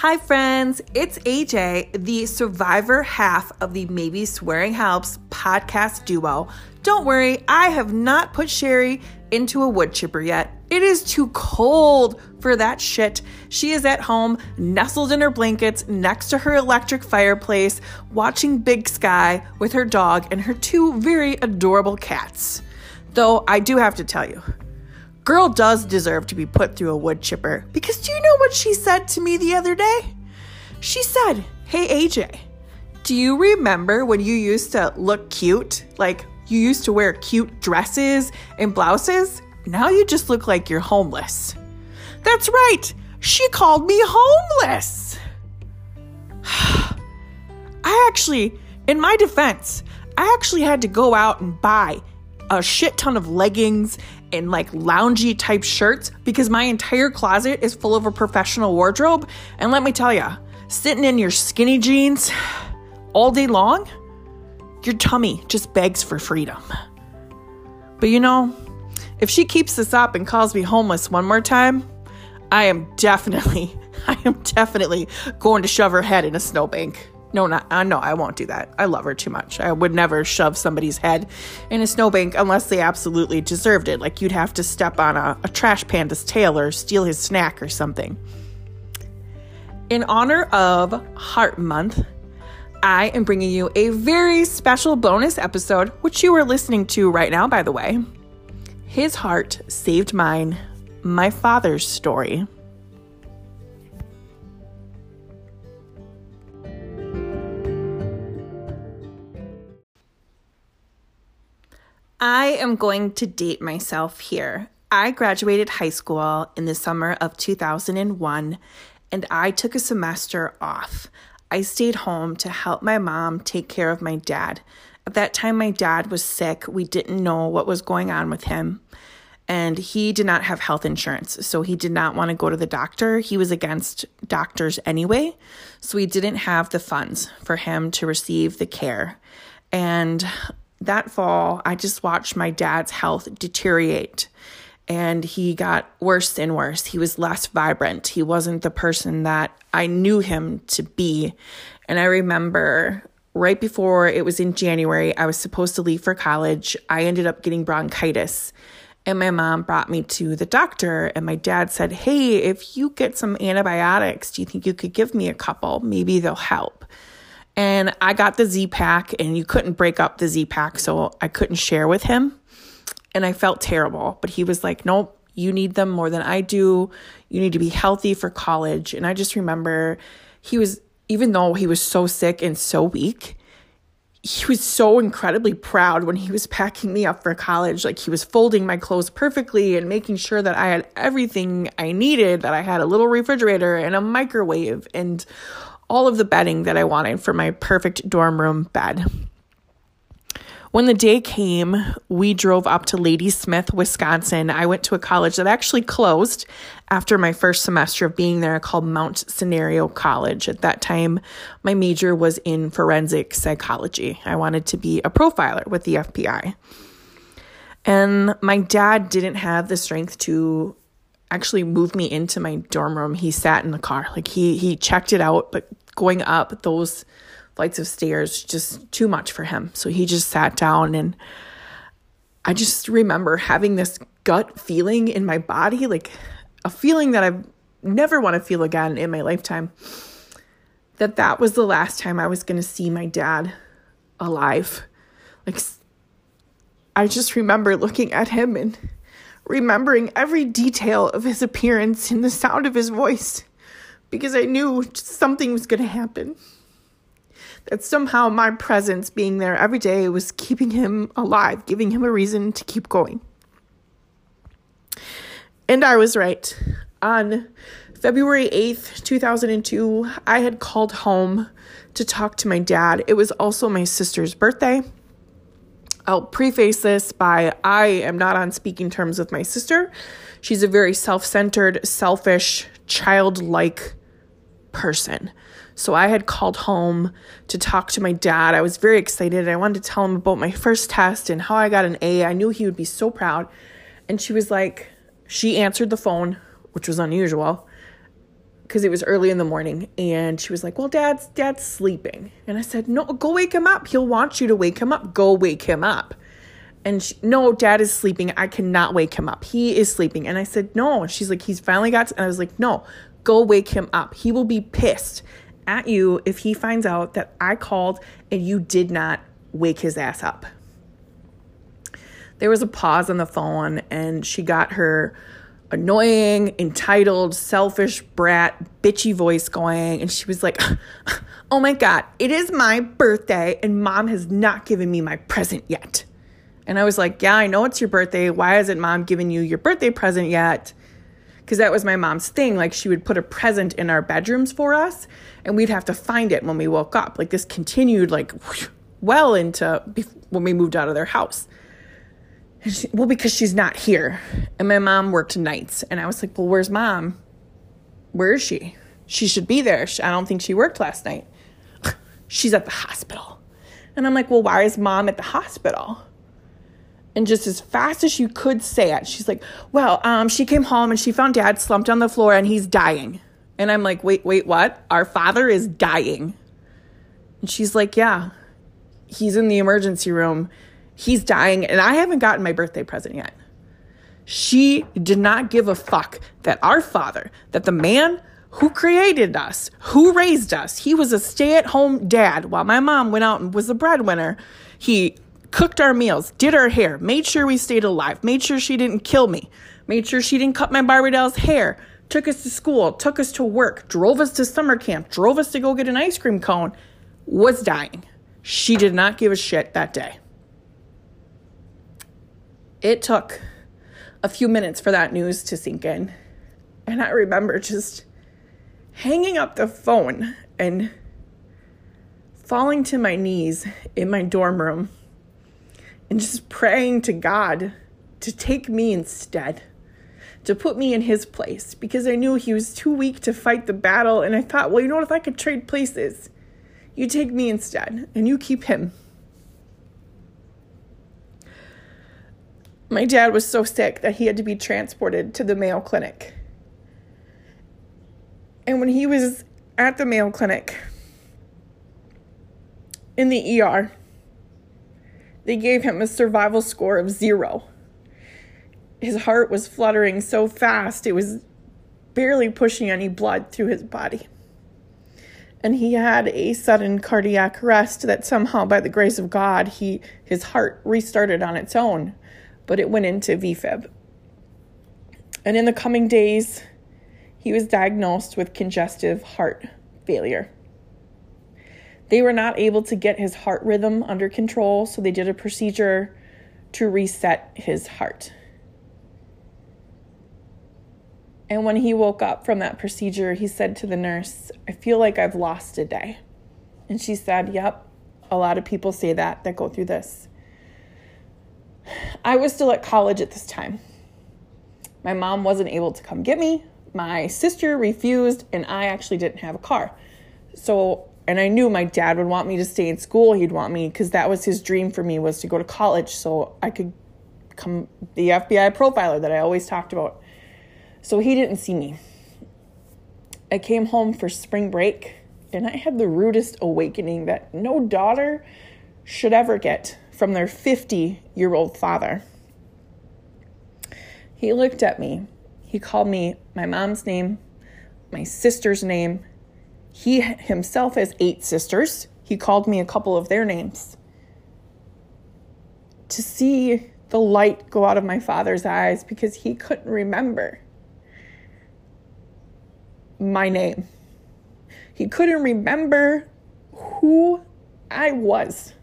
Hi, friends. It's AJ, the survivor half of the Maybe Swearing Helps podcast duo. Don't worry, I have not put Sherry into a wood chipper yet. It is too cold for that shit. She is at home, nestled in her blankets next to her electric fireplace, watching Big Sky with her dog and her two very adorable cats. Though I do have to tell you, Girl does deserve to be put through a wood chipper because do you know what she said to me the other day? She said, Hey AJ, do you remember when you used to look cute? Like you used to wear cute dresses and blouses? Now you just look like you're homeless. That's right, she called me homeless. I actually, in my defense, I actually had to go out and buy a shit ton of leggings and like loungy type shirts because my entire closet is full of a professional wardrobe. And let me tell you, sitting in your skinny jeans all day long, your tummy just begs for freedom. But you know, if she keeps this up and calls me homeless one more time, I am definitely, I am definitely going to shove her head in a snowbank. No, not uh, no, I won't do that. I love her too much. I would never shove somebody's head in a snowbank unless they absolutely deserved it. Like you'd have to step on a, a trash panda's tail or steal his snack or something. In honor of Heart Month, I am bringing you a very special bonus episode, which you are listening to right now, by the way. His heart saved mine, my father's story. I am going to date myself here. I graduated high school in the summer of 2001 and I took a semester off. I stayed home to help my mom take care of my dad. At that time, my dad was sick. We didn't know what was going on with him. And he did not have health insurance. So he did not want to go to the doctor. He was against doctors anyway. So we didn't have the funds for him to receive the care. And that fall, I just watched my dad's health deteriorate and he got worse and worse. He was less vibrant. He wasn't the person that I knew him to be. And I remember right before it was in January, I was supposed to leave for college. I ended up getting bronchitis. And my mom brought me to the doctor, and my dad said, Hey, if you get some antibiotics, do you think you could give me a couple? Maybe they'll help. And I got the Z pack, and you couldn't break up the Z pack, so I couldn't share with him. And I felt terrible, but he was like, Nope, you need them more than I do. You need to be healthy for college. And I just remember he was, even though he was so sick and so weak, he was so incredibly proud when he was packing me up for college. Like he was folding my clothes perfectly and making sure that I had everything I needed, that I had a little refrigerator and a microwave and all of the bedding that I wanted for my perfect dorm room bed. When the day came, we drove up to Ladysmith, Wisconsin. I went to a college that actually closed after my first semester of being there called Mount Senario College. At that time, my major was in forensic psychology. I wanted to be a profiler with the FBI. And my dad didn't have the strength to actually move me into my dorm room. He sat in the car. Like he he checked it out, but going up those flights of stairs just too much for him. So he just sat down and I just remember having this gut feeling in my body, like a feeling that I've never want to feel again in my lifetime. That that was the last time I was going to see my dad alive. Like I just remember looking at him and remembering every detail of his appearance and the sound of his voice because I knew something was going to happen. That somehow my presence being there every day was keeping him alive, giving him a reason to keep going. And I was right. On February 8th, 2002, I had called home to talk to my dad. It was also my sister's birthday. I'll preface this by I am not on speaking terms with my sister. She's a very self centered, selfish, childlike person. So I had called home to talk to my dad. I was very excited. I wanted to tell him about my first test and how I got an A. I knew he would be so proud. And she was like, she answered the phone, which was unusual, because it was early in the morning and she was like well dad's dad's sleeping. And i said no go wake him up. He'll want you to wake him up. Go wake him up. And she, no dad is sleeping. I cannot wake him up. He is sleeping. And i said no. And she's like he's finally got to, and i was like no go wake him up. He will be pissed at you if he finds out that i called and you did not wake his ass up. There was a pause on the phone and she got her annoying, entitled, selfish brat, bitchy voice going. And she was like, Oh my God, it is my birthday and mom has not given me my present yet. And I was like, Yeah, I know it's your birthday. Why hasn't mom given you your birthday present yet? Because that was my mom's thing. Like, she would put a present in our bedrooms for us and we'd have to find it when we woke up. Like, this continued, like, well into when we moved out of their house. She, well, because she's not here. And my mom worked nights. And I was like, well, where's mom? Where is she? She should be there. I don't think she worked last night. she's at the hospital. And I'm like, well, why is mom at the hospital? And just as fast as you could say it, she's like, well, um, she came home and she found dad slumped on the floor and he's dying. And I'm like, wait, wait, what? Our father is dying. And she's like, yeah, he's in the emergency room he's dying and I haven't gotten my birthday present yet. She did not give a fuck that our father, that the man who created us, who raised us, he was a stay at home dad while my mom went out and was the breadwinner. He cooked our meals, did our hair, made sure we stayed alive, made sure she didn't kill me, made sure she didn't cut my Barbie doll's hair, took us to school, took us to work, drove us to summer camp, drove us to go get an ice cream cone, was dying. She did not give a shit that day. It took a few minutes for that news to sink in. And I remember just hanging up the phone and falling to my knees in my dorm room and just praying to God to take me instead, to put me in his place, because I knew he was too weak to fight the battle. And I thought, well, you know what? If I could trade places, you take me instead and you keep him. My dad was so sick that he had to be transported to the Mayo Clinic. And when he was at the Mayo Clinic in the ER, they gave him a survival score of zero. His heart was fluttering so fast, it was barely pushing any blood through his body. And he had a sudden cardiac arrest that somehow, by the grace of God, he, his heart restarted on its own but it went into VFib. And in the coming days, he was diagnosed with congestive heart failure. They were not able to get his heart rhythm under control, so they did a procedure to reset his heart. And when he woke up from that procedure, he said to the nurse, I feel like I've lost a day. And she said, Yep, a lot of people say that that go through this. I was still at college at this time. My mom wasn't able to come get me. My sister refused, and I actually didn't have a car. So, and I knew my dad would want me to stay in school. He'd want me because that was his dream for me was to go to college so I could come the FBI profiler that I always talked about. So he didn't see me. I came home for spring break and I had the rudest awakening that no daughter should ever get from their 50 year old father. He looked at me. He called me my mom's name, my sister's name. He himself has eight sisters. He called me a couple of their names. To see the light go out of my father's eyes because he couldn't remember my name. He couldn't remember who I was.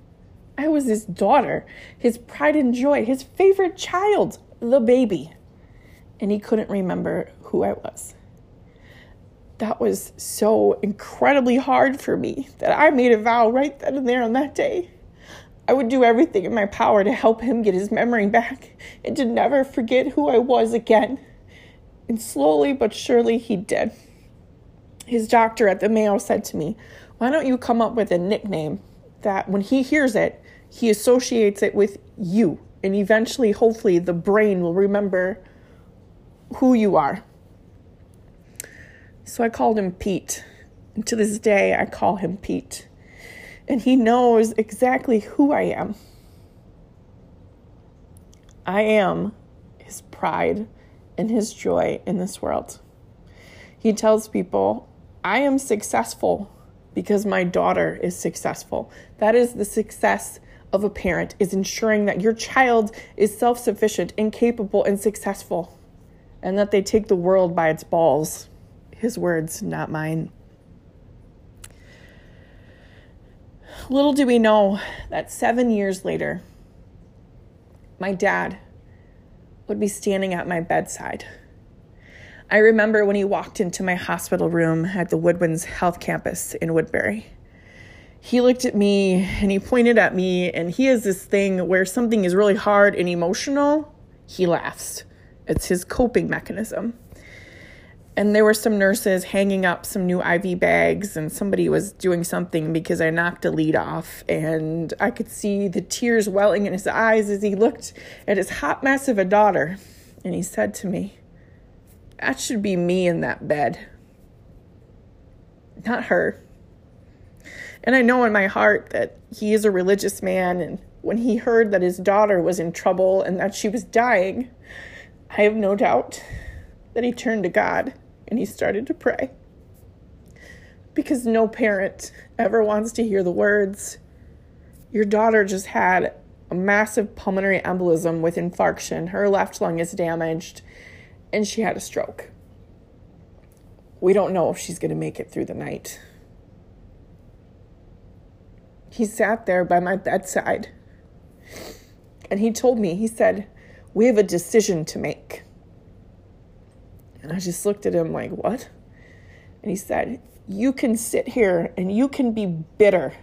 I was his daughter, his pride and joy, his favorite child, the baby. And he couldn't remember who I was. That was so incredibly hard for me that I made a vow right then and there on that day. I would do everything in my power to help him get his memory back and to never forget who I was again. And slowly but surely he did. His doctor at the Mayo said to me, Why don't you come up with a nickname that when he hears it, he associates it with you. And eventually, hopefully, the brain will remember who you are. So I called him Pete. And to this day, I call him Pete. And he knows exactly who I am. I am his pride and his joy in this world. He tells people, I am successful because my daughter is successful. That is the success of a parent is ensuring that your child is self-sufficient and capable and successful and that they take the world by its balls. His words, not mine. Little do we know that 7 years later my dad would be standing at my bedside. I remember when he walked into my hospital room at the Woodwinds Health Campus in Woodbury. He looked at me and he pointed at me, and he has this thing where something is really hard and emotional, he laughs. It's his coping mechanism and there were some nurses hanging up some new IV bags, and somebody was doing something because I knocked a lead off, and I could see the tears welling in his eyes as he looked at his hot mess of a daughter. And he said to me, That should be me in that bed, not her. And I know in my heart that he is a religious man, and when he heard that his daughter was in trouble and that she was dying, I have no doubt that he turned to God and he started to pray. Because no parent ever wants to hear the words, Your daughter just had a massive pulmonary embolism with infarction. Her left lung is damaged, and she had a stroke. We don't know if she's going to make it through the night. He sat there by my bedside and he told me, he said, We have a decision to make. And I just looked at him like, What? And he said, You can sit here and you can be bitter.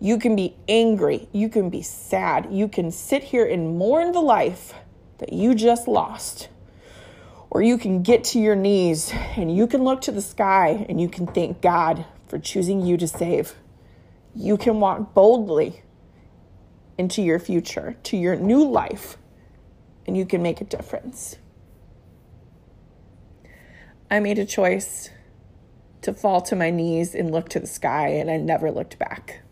You can be angry. You can be sad. You can sit here and mourn the life that you just lost. Or you can get to your knees and you can look to the sky and you can thank God for choosing you to save. You can walk boldly into your future, to your new life, and you can make a difference. I made a choice to fall to my knees and look to the sky, and I never looked back.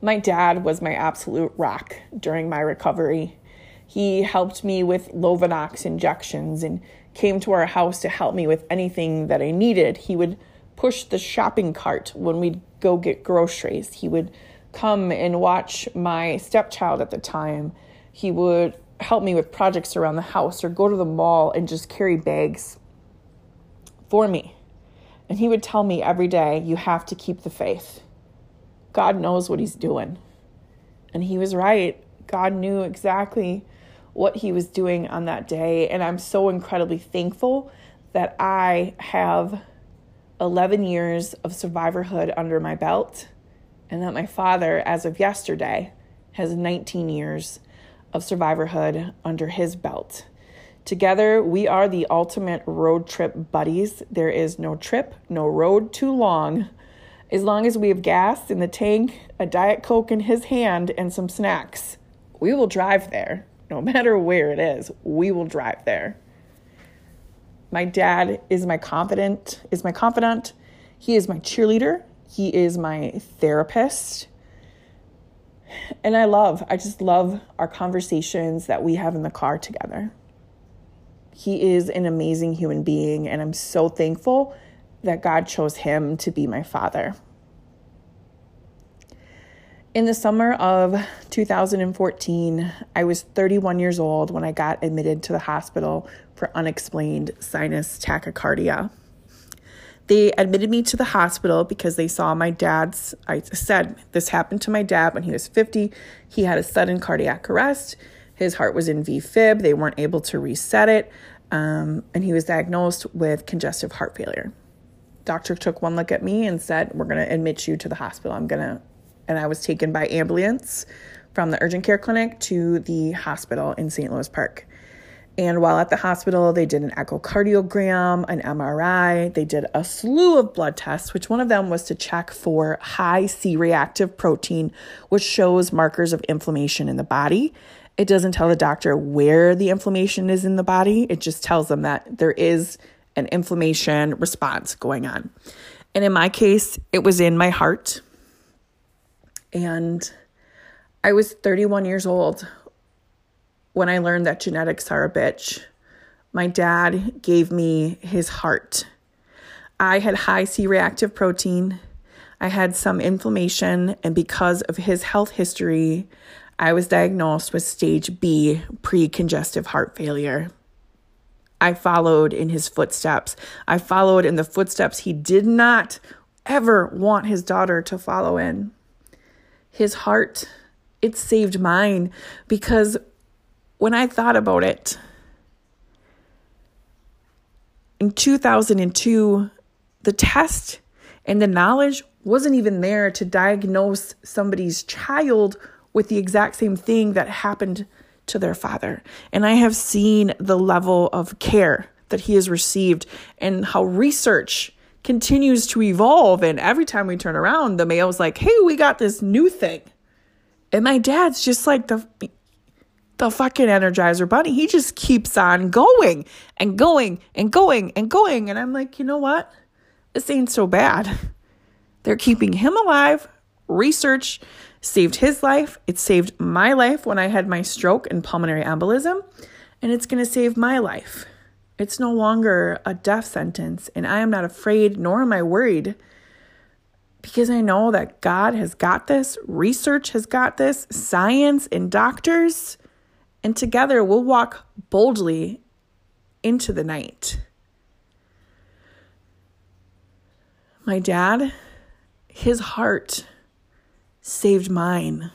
My dad was my absolute rock during my recovery. He helped me with Lovenox injections and came to our house to help me with anything that I needed. He would push the shopping cart when we'd go get groceries. He would come and watch my stepchild at the time. He would help me with projects around the house or go to the mall and just carry bags for me. And he would tell me every day, you have to keep the faith. God knows what he's doing. And he was right. God knew exactly what he was doing on that day. And I'm so incredibly thankful that I have 11 years of survivorhood under my belt and that my father, as of yesterday, has 19 years of survivorhood under his belt. Together, we are the ultimate road trip buddies. There is no trip, no road too long. As long as we have gas in the tank, a Diet Coke in his hand, and some snacks, we will drive there. No matter where it is, we will drive there. My dad is my confident, is my confidant. He is my cheerleader. He is my therapist and I love, I just love our conversations that we have in the car together. He is an amazing human being, and I'm so thankful that God chose him to be my father. In the summer of 2014, I was 31 years old when I got admitted to the hospital for unexplained sinus tachycardia. They admitted me to the hospital because they saw my dad's. I said this happened to my dad when he was 50. He had a sudden cardiac arrest. His heart was in V-fib. They weren't able to reset it. Um, and he was diagnosed with congestive heart failure. Doctor took one look at me and said, We're going to admit you to the hospital. I'm going to. And I was taken by ambulance from the urgent care clinic to the hospital in St. Louis Park. And while at the hospital, they did an echocardiogram, an MRI, they did a slew of blood tests, which one of them was to check for high C reactive protein, which shows markers of inflammation in the body. It doesn't tell the doctor where the inflammation is in the body, it just tells them that there is an inflammation response going on. And in my case, it was in my heart. And I was 31 years old when I learned that genetics are a bitch. My dad gave me his heart. I had high C reactive protein. I had some inflammation, and because of his health history, I was diagnosed with stage B pre congestive heart failure. I followed in his footsteps. I followed in the footsteps he did not ever want his daughter to follow in. His heart, it saved mine because when I thought about it, in 2002, the test and the knowledge wasn't even there to diagnose somebody's child with the exact same thing that happened to their father. And I have seen the level of care that he has received and how research continues to evolve. And every time we turn around, the Mayo's like, hey, we got this new thing. And my dad's just like the the fucking energizer bunny. He just keeps on going and going and going and going. And I'm like, you know what? This ain't so bad. They're keeping him alive. Research saved his life. It saved my life when I had my stroke and pulmonary embolism, and it's going to save my life. It's no longer a death sentence, and I am not afraid nor am I worried because I know that God has got this, research has got this, science and doctors, and together we'll walk boldly into the night. My dad, his heart saved mine.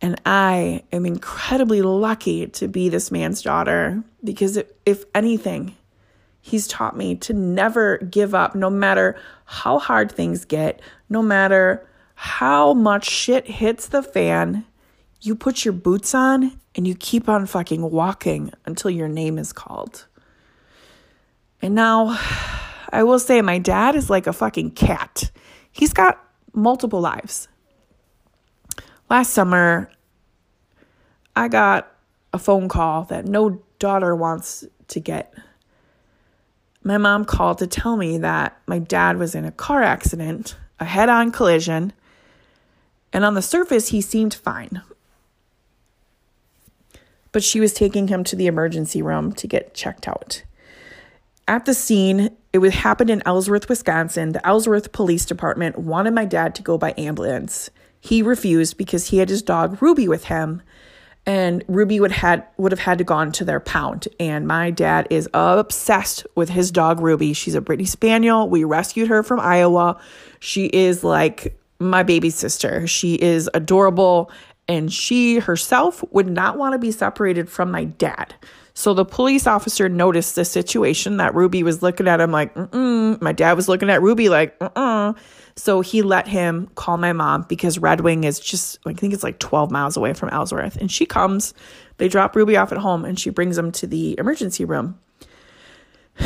And I am incredibly lucky to be this man's daughter because, if anything, he's taught me to never give up, no matter how hard things get, no matter how much shit hits the fan. You put your boots on and you keep on fucking walking until your name is called. And now, I will say, my dad is like a fucking cat. He's got multiple lives. Last summer, I got a phone call that no daughter wants to get. My mom called to tell me that my dad was in a car accident, a head on collision, and on the surface, he seemed fine. But she was taking him to the emergency room to get checked out. At the scene, it would happen in Ellsworth, Wisconsin. The Ellsworth Police Department wanted my dad to go by ambulance. He refused because he had his dog Ruby with him, and Ruby would had would have had to gone to their pound. And my dad is obsessed with his dog Ruby. She's a Brittany Spaniel. We rescued her from Iowa. She is like my baby sister. She is adorable, and she herself would not want to be separated from my dad. So the police officer noticed the situation that Ruby was looking at him like, mm my dad was looking at Ruby like, uh So he let him call my mom because Red Wing is just, I think it's like 12 miles away from Ellsworth. And she comes, they drop Ruby off at home, and she brings him to the emergency room.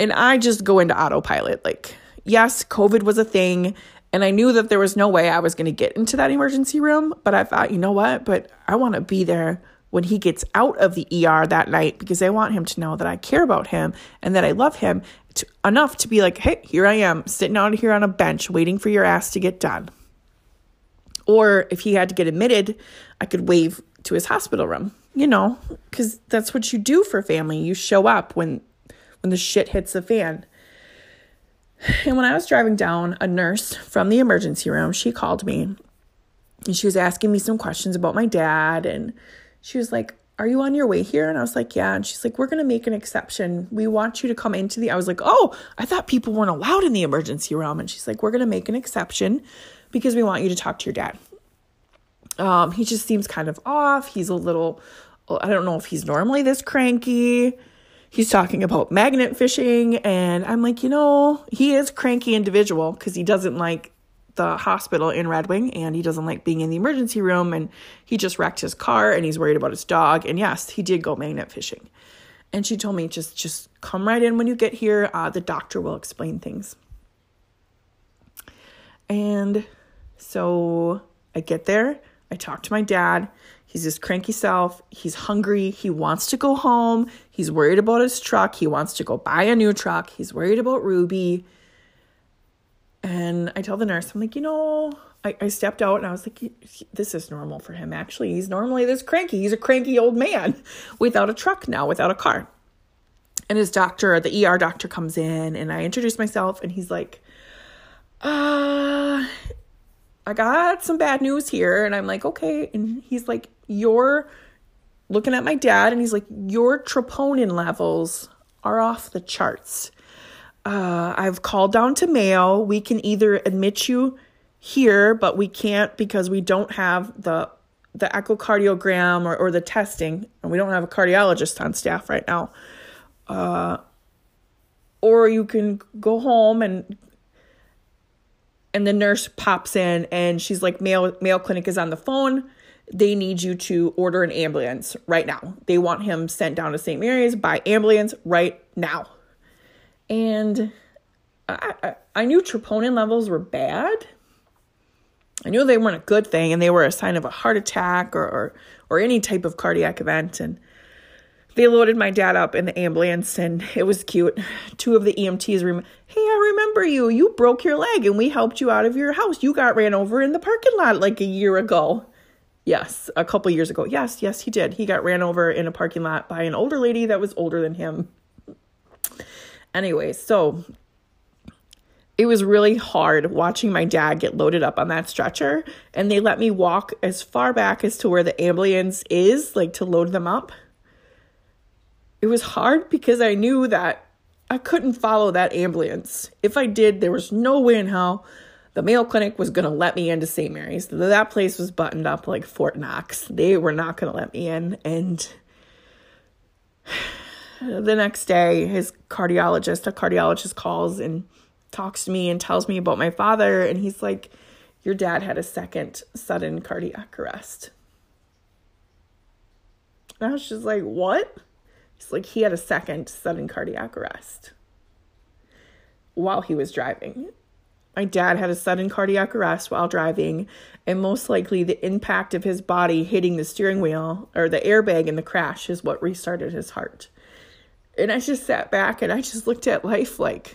And I just go into autopilot. Like, yes, COVID was a thing. And I knew that there was no way I was going to get into that emergency room. But I thought, you know what? But I want to be there when he gets out of the ER that night because I want him to know that I care about him and that I love him to, enough to be like, hey, here I am sitting out here on a bench waiting for your ass to get done. Or if he had to get admitted, I could wave to his hospital room, you know, because that's what you do for family. You show up when when the shit hits the fan. And when I was driving down, a nurse from the emergency room, she called me and she was asking me some questions about my dad and she was like, Are you on your way here? And I was like, Yeah. And she's like, We're going to make an exception. We want you to come into the. I was like, Oh, I thought people weren't allowed in the emergency room. And she's like, We're going to make an exception because we want you to talk to your dad. Um, he just seems kind of off. He's a little, I don't know if he's normally this cranky. He's talking about magnet fishing. And I'm like, you know, he is cranky individual because he doesn't like the hospital in Red Wing and he doesn't like being in the emergency room and he just wrecked his car and he's worried about his dog. And yes, he did go magnet fishing. And she told me just just come right in when you get here. Uh, the doctor will explain things. And so I get there. I talk to my dad. He's his cranky self. He's hungry. He wants to go home. He's worried about his truck. He wants to go buy a new truck. He's worried about Ruby. And I tell the nurse, I'm like, you know, I, I stepped out and I was like, this is normal for him. Actually, he's normally this cranky. He's a cranky old man without a truck now, without a car. And his doctor, the ER doctor, comes in and I introduce myself and he's like, uh, I got some bad news here. And I'm like, okay. And he's like, you're looking at my dad and he's like, your troponin levels are off the charts. Uh, I've called down to Mayo. We can either admit you here, but we can't because we don't have the the echocardiogram or, or the testing, and we don't have a cardiologist on staff right now. Uh, or you can go home and and the nurse pops in and she's like Mayo Mayo Clinic is on the phone. They need you to order an ambulance right now. They want him sent down to St. Mary's by ambulance right now. And I, I, knew troponin levels were bad. I knew they weren't a good thing and they were a sign of a heart attack or, or, or any type of cardiac event. And they loaded my dad up in the ambulance and it was cute. Two of the EMTs rem- Hey, I remember you. You broke your leg and we helped you out of your house. You got ran over in the parking lot like a year ago. Yes, a couple years ago. Yes, yes, he did. He got ran over in a parking lot by an older lady that was older than him. Anyway, so it was really hard watching my dad get loaded up on that stretcher and they let me walk as far back as to where the ambulance is like to load them up. It was hard because i knew that i couldn't follow that ambulance. If i did there was no way in hell the mayo clinic was going to let me into st mary's. That place was buttoned up like fort knox. They were not going to let me in and the next day his cardiologist a cardiologist calls and talks to me and tells me about my father and he's like your dad had a second sudden cardiac arrest. And i was just like what? He's like he had a second sudden cardiac arrest while he was driving. My dad had a sudden cardiac arrest while driving and most likely the impact of his body hitting the steering wheel or the airbag in the crash is what restarted his heart and i just sat back and i just looked at life like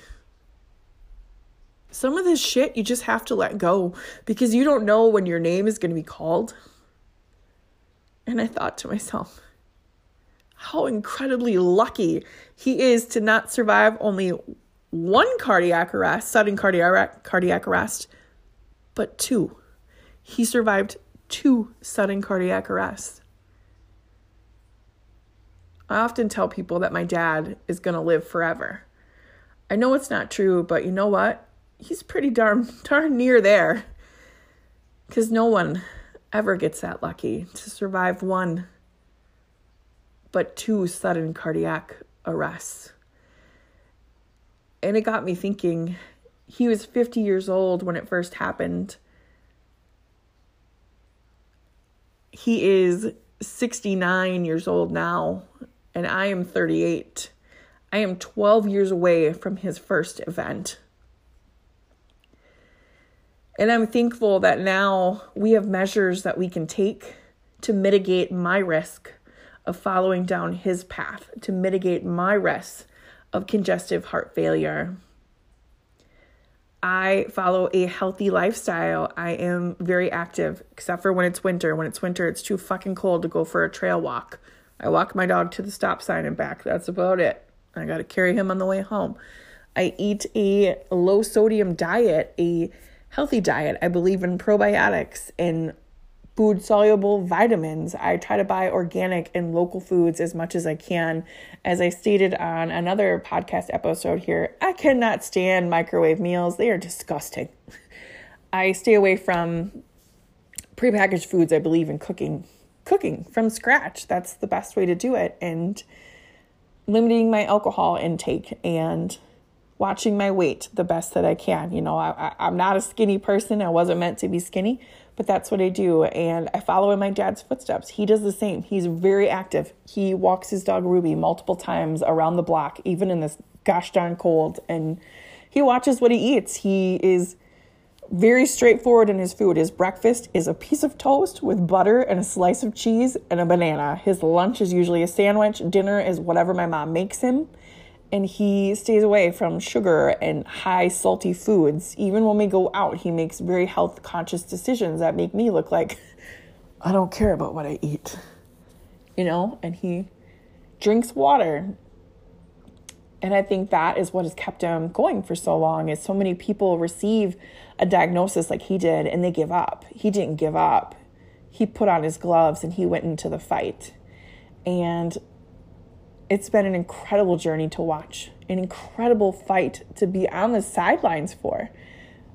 some of this shit you just have to let go because you don't know when your name is going to be called. And I thought to myself, how incredibly lucky he is to not survive only one cardiac arrest, sudden cardiac cardiac arrest, but two. He survived two sudden cardiac arrests. I often tell people that my dad is going to live forever. I know it's not true, but you know what? he's pretty darn darn near there. Cuz no one ever gets that lucky to survive one but two sudden cardiac arrests. And it got me thinking he was 50 years old when it first happened. He is 69 years old now, and I am 38. I am 12 years away from his first event. And I'm thankful that now we have measures that we can take to mitigate my risk of following down his path, to mitigate my risk of congestive heart failure. I follow a healthy lifestyle. I am very active, except for when it's winter. When it's winter, it's too fucking cold to go for a trail walk. I walk my dog to the stop sign and back. That's about it. I got to carry him on the way home. I eat a low sodium diet, a healthy diet. I believe in probiotics and food soluble vitamins. I try to buy organic and local foods as much as I can. As I stated on another podcast episode here, I cannot stand microwave meals, they are disgusting. I stay away from prepackaged foods. I believe in cooking cooking from scratch. That's the best way to do it and limiting my alcohol intake and watching my weight the best that I can. You know, I, I, am not a skinny person. I wasn't meant to be skinny, but that's what I do. And I follow in my dad's footsteps. He does the same. He's very active. He walks his dog Ruby multiple times around the block, even in this gosh darn cold. And he watches what he eats. He is very straightforward in his food. His breakfast is a piece of toast with butter and a slice of cheese and a banana. His lunch is usually a sandwich. Dinner is whatever my mom makes him. And he stays away from sugar and high salty foods. Even when we go out, he makes very health conscious decisions that make me look like I don't care about what I eat. You know, and he drinks water and I think that is what has kept him going for so long is so many people receive a diagnosis like he did and they give up. He didn't give up. He put on his gloves and he went into the fight. And it's been an incredible journey to watch, an incredible fight to be on the sidelines for.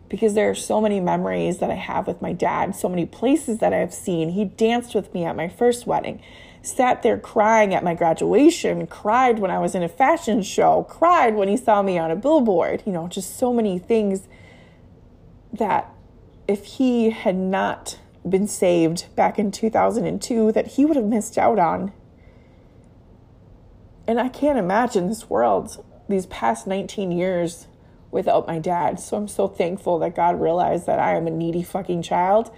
Because there are so many memories that I have with my dad, so many places that I've seen. He danced with me at my first wedding sat there crying at my graduation, cried when I was in a fashion show, cried when he saw me on a billboard, you know, just so many things that if he had not been saved back in 2002 that he would have missed out on. And I can't imagine this world these past 19 years without my dad. So I'm so thankful that God realized that I am a needy fucking child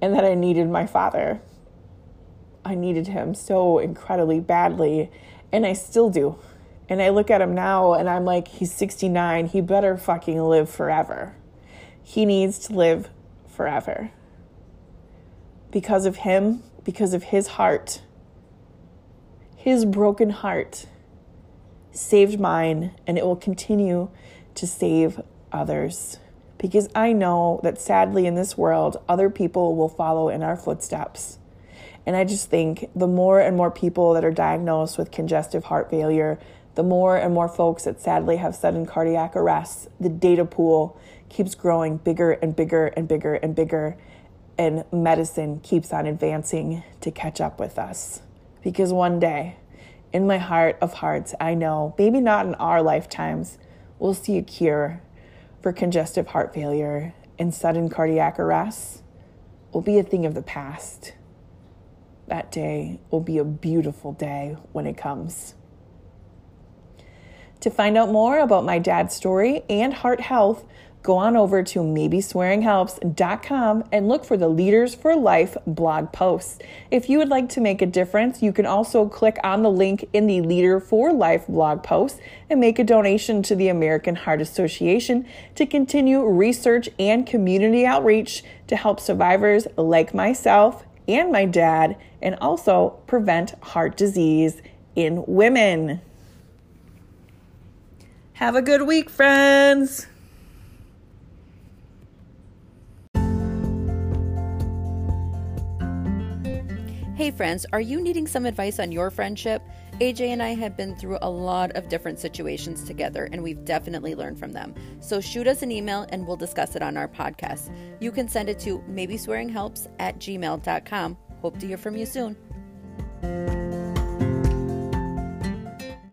and that I needed my father. I needed him so incredibly badly, and I still do. And I look at him now and I'm like, he's 69. He better fucking live forever. He needs to live forever. Because of him, because of his heart, his broken heart saved mine, and it will continue to save others. Because I know that sadly in this world, other people will follow in our footsteps. And I just think the more and more people that are diagnosed with congestive heart failure, the more and more folks that sadly have sudden cardiac arrests, the data pool keeps growing bigger and bigger and bigger and bigger. And medicine keeps on advancing to catch up with us. Because one day, in my heart of hearts, I know, maybe not in our lifetimes, we'll see a cure for congestive heart failure and sudden cardiac arrest will be a thing of the past that day will be a beautiful day when it comes. To find out more about my dad's story and heart health, go on over to maybeswearinghelps.com and look for the Leaders for Life blog posts. If you would like to make a difference, you can also click on the link in the Leader for Life blog post and make a donation to the American Heart Association to continue research and community outreach to help survivors like myself and my dad, and also prevent heart disease in women. Have a good week, friends. Hey, friends, are you needing some advice on your friendship? AJ and I have been through a lot of different situations together, and we've definitely learned from them. So shoot us an email and we'll discuss it on our podcast. You can send it to maybe swearing helps at gmail.com. Hope to hear from you soon.